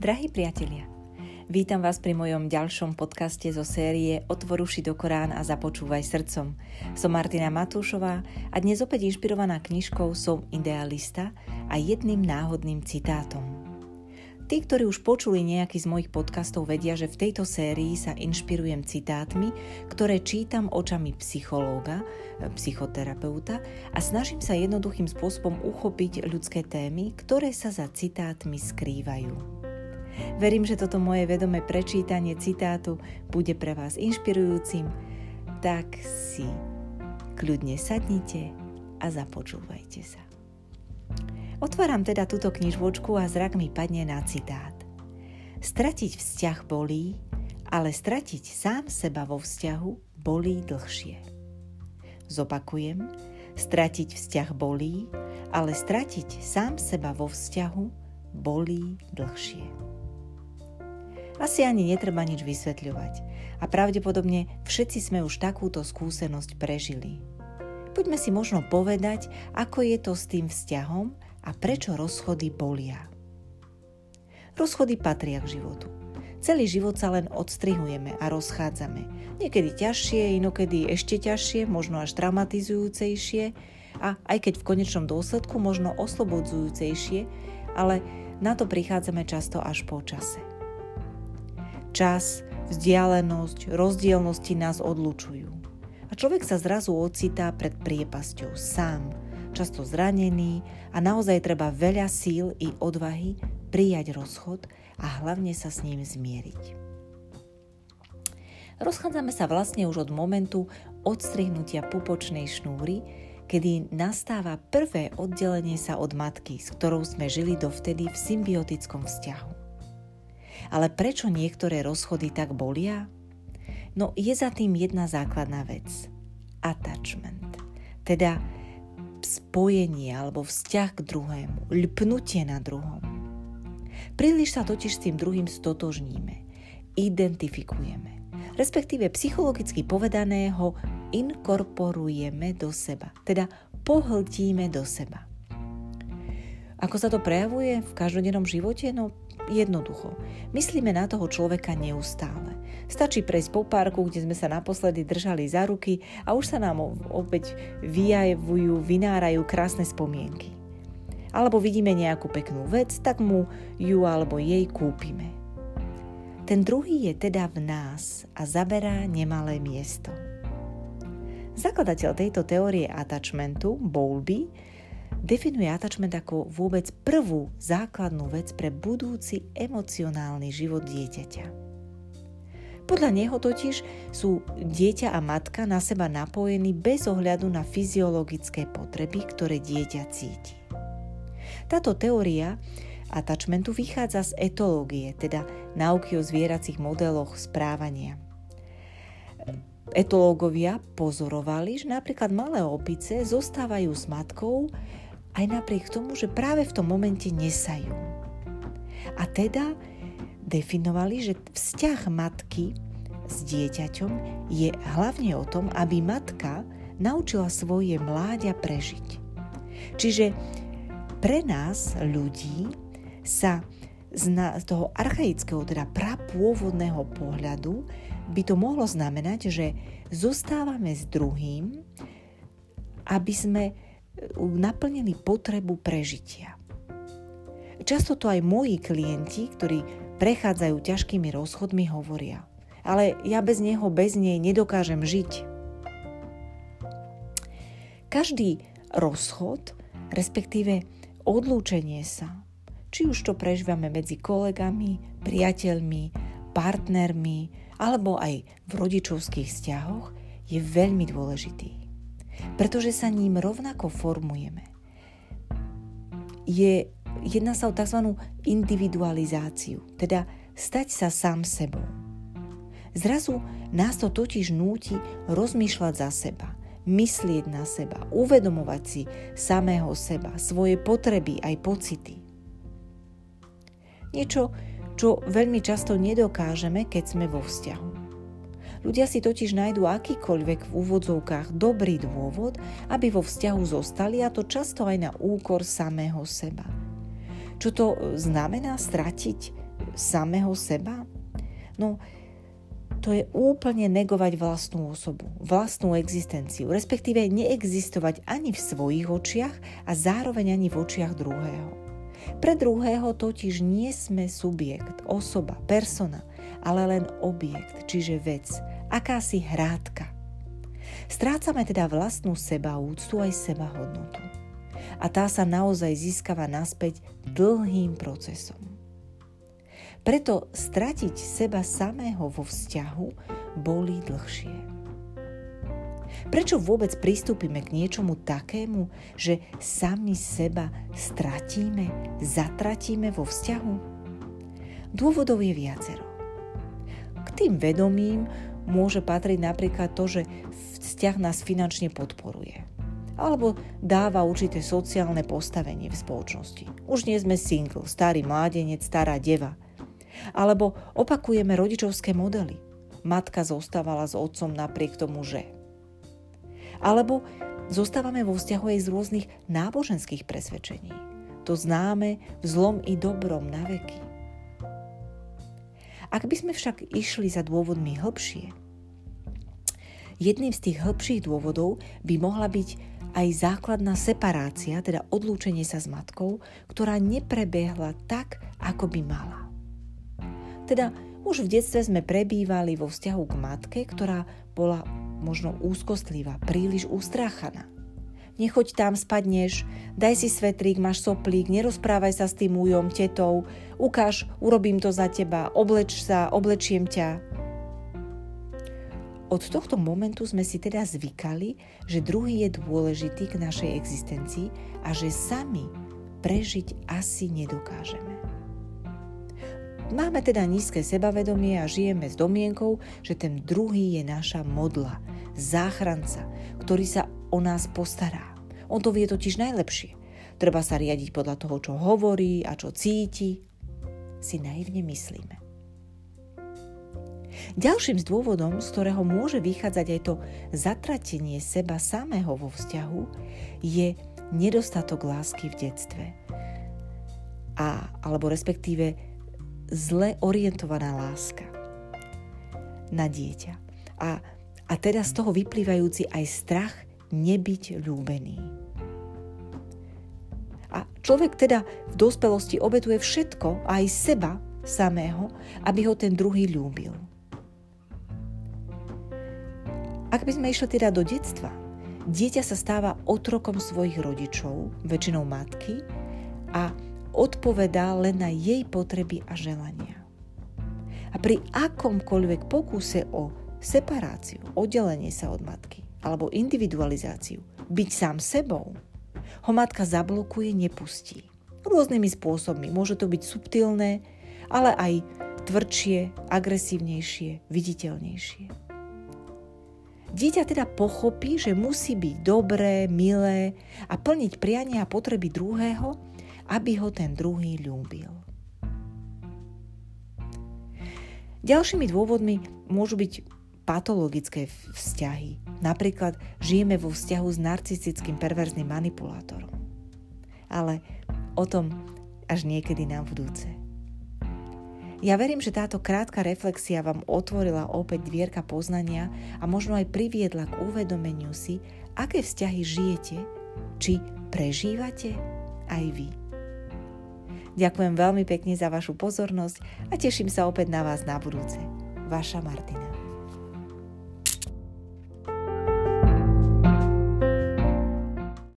Drahí priatelia, vítam vás pri mojom ďalšom podcaste zo série Otvoruši do Korán a započúvaj srdcom. Som Martina Matúšová a dnes opäť inšpirovaná knižkou Som idealista a jedným náhodným citátom. Tí, ktorí už počuli nejaký z mojich podcastov, vedia, že v tejto sérii sa inšpirujem citátmi, ktoré čítam očami psychológa, psychoterapeuta a snažím sa jednoduchým spôsobom uchopiť ľudské témy, ktoré sa za citátmi skrývajú. Verím, že toto moje vedomé prečítanie citátu bude pre vás inšpirujúcim, tak si kľudne sadnite a započúvajte sa. Otváram teda túto knižvočku a zrak mi padne na citát. Stratiť vzťah bolí, ale stratiť sám seba vo vzťahu bolí dlhšie. Zopakujem, stratiť vzťah bolí, ale stratiť sám seba vo vzťahu bolí dlhšie. Asi ani netreba nič vysvetľovať a pravdepodobne všetci sme už takúto skúsenosť prežili. Poďme si možno povedať, ako je to s tým vzťahom, a prečo rozchody bolia. Rozchody patria k životu. Celý život sa len odstrihujeme a rozchádzame. Niekedy ťažšie, inokedy ešte ťažšie, možno až traumatizujúcejšie a aj keď v konečnom dôsledku možno oslobodzujúcejšie, ale na to prichádzame často až po čase. Čas, vzdialenosť, rozdielnosti nás odlučujú. A človek sa zrazu ocitá pred priepasťou sám, často zranený a naozaj treba veľa síl i odvahy prijať rozchod a hlavne sa s ním zmieriť. Rozchádzame sa vlastne už od momentu odstrihnutia pupočnej šnúry, kedy nastáva prvé oddelenie sa od matky, s ktorou sme žili dovtedy v symbiotickom vzťahu. Ale prečo niektoré rozchody tak bolia? No je za tým jedna základná vec. Attachment. Teda spojenie alebo vzťah k druhému, ľpnutie na druhom. Príliš sa totiž s tým druhým stotožníme, identifikujeme, respektíve psychologicky povedané ho inkorporujeme do seba, teda pohltíme do seba. Ako sa to prejavuje v každodennom živote? No jednoducho. Myslíme na toho človeka neustále. Stačí prejsť po parku, kde sme sa naposledy držali za ruky a už sa nám opäť vyjavujú, vynárajú krásne spomienky. Alebo vidíme nejakú peknú vec, tak mu ju alebo jej kúpime. Ten druhý je teda v nás a zaberá nemalé miesto. Zakladateľ tejto teórie attachmentu, Bowlby, definuje attachment ako vôbec prvú základnú vec pre budúci emocionálny život dieťaťa. Podľa neho totiž sú dieťa a matka na seba napojení bez ohľadu na fyziologické potreby, ktoré dieťa cíti. Táto teória attachmentu vychádza z etológie, teda náuky o zvieracích modeloch správania. Etológovia pozorovali, že napríklad malé opice zostávajú s matkou aj napriek tomu, že práve v tom momente nesajú. A teda definovali, že vzťah matky s dieťaťom je hlavne o tom, aby matka naučila svoje mláďa prežiť. Čiže pre nás, ľudí, sa z, toho archaického, teda prapôvodného pohľadu by to mohlo znamenať, že zostávame s druhým, aby sme naplnili potrebu prežitia. Často to aj moji klienti, ktorí prechádzajú ťažkými rozchodmi, hovoria. Ale ja bez neho, bez nej nedokážem žiť. Každý rozchod, respektíve odlúčenie sa, či už to prežívame medzi kolegami, priateľmi, partnermi alebo aj v rodičovských vzťahoch, je veľmi dôležitý pretože sa ním rovnako formujeme. Je, jedná sa o tzv. individualizáciu, teda stať sa sám sebou. Zrazu nás to totiž núti rozmýšľať za seba, myslieť na seba, uvedomovať si samého seba, svoje potreby aj pocity. Niečo, čo veľmi často nedokážeme, keď sme vo vzťahu. Ľudia si totiž nájdú akýkoľvek v úvodzovkách dobrý dôvod, aby vo vzťahu zostali a to často aj na úkor samého seba. Čo to znamená stratiť samého seba? No, to je úplne negovať vlastnú osobu, vlastnú existenciu, respektíve neexistovať ani v svojich očiach a zároveň ani v očiach druhého. Pre druhého totiž nie sme subjekt, osoba, persona, ale len objekt, čiže vec, akási hrádka. Strácame teda vlastnú seba úctu aj seba hodnotu. A tá sa naozaj získava naspäť dlhým procesom. Preto stratiť seba samého vo vzťahu bolí dlhšie. Prečo vôbec pristúpime k niečomu takému, že sami seba stratíme, zatratíme vo vzťahu? Dôvodov je viacero. K tým vedomím môže patriť napríklad to, že vzťah nás finančne podporuje alebo dáva určité sociálne postavenie v spoločnosti. Už nie sme single, starý mládenec, stará deva – alebo opakujeme rodičovské modely. Matka zostávala s otcom napriek tomu, že. Alebo zostávame vo vzťahu aj z rôznych náboženských presvedčení. To známe v zlom i dobrom na veky. Ak by sme však išli za dôvodmi hĺbšie, jedným z tých hĺbších dôvodov by mohla byť aj základná separácia, teda odlúčenie sa s matkou, ktorá neprebehla tak, ako by mala. Teda už v detstve sme prebývali vo vzťahu k matke, ktorá bola možno úzkostlivá, príliš ustráchaná. Nechoď tam, spadneš, daj si svetrík, máš soplík, nerozprávaj sa s tým újom, tetou, ukáž, urobím to za teba, obleč sa, oblečiem ťa. Od tohto momentu sme si teda zvykali, že druhý je dôležitý k našej existencii a že sami prežiť asi nedokážeme. Máme teda nízke sebavedomie a žijeme s domienkou, že ten druhý je naša modla, záchranca, ktorý sa o nás postará. On to vie totiž najlepšie. Treba sa riadiť podľa toho, čo hovorí a čo cíti. Si naivne myslíme. Ďalším z dôvodom, z ktorého môže vychádzať aj to zatratenie seba samého vo vzťahu, je nedostatok lásky v detstve. A, alebo respektíve zle orientovaná láska na dieťa. A, a teda z toho vyplývajúci aj strach nebyť ľúbený. A človek teda v dospelosti obetuje všetko, aj seba samého, aby ho ten druhý ľúbil. Ak by sme išli teda do detstva, dieťa sa stáva otrokom svojich rodičov, väčšinou matky, a odpovedá len na jej potreby a želania. A pri akomkoľvek pokuse o separáciu, oddelenie sa od matky alebo individualizáciu, byť sám sebou, ho matka zablokuje, nepustí. Rôznymi spôsobmi. Môže to byť subtilné, ale aj tvrdšie, agresívnejšie, viditeľnejšie. Dieťa teda pochopí, že musí byť dobré, milé a plniť priania a potreby druhého, aby ho ten druhý ľúbil. Ďalšími dôvodmi môžu byť patologické vzťahy. Napríklad žijeme vo vzťahu s narcistickým perverzným manipulátorom. Ale o tom až niekedy na budúce. Ja verím, že táto krátka reflexia vám otvorila opäť dvierka poznania a možno aj priviedla k uvedomeniu si, aké vzťahy žijete, či prežívate aj vy. Ďakujem veľmi pekne za vašu pozornosť a teším sa opäť na vás na budúce. Vaša Martina.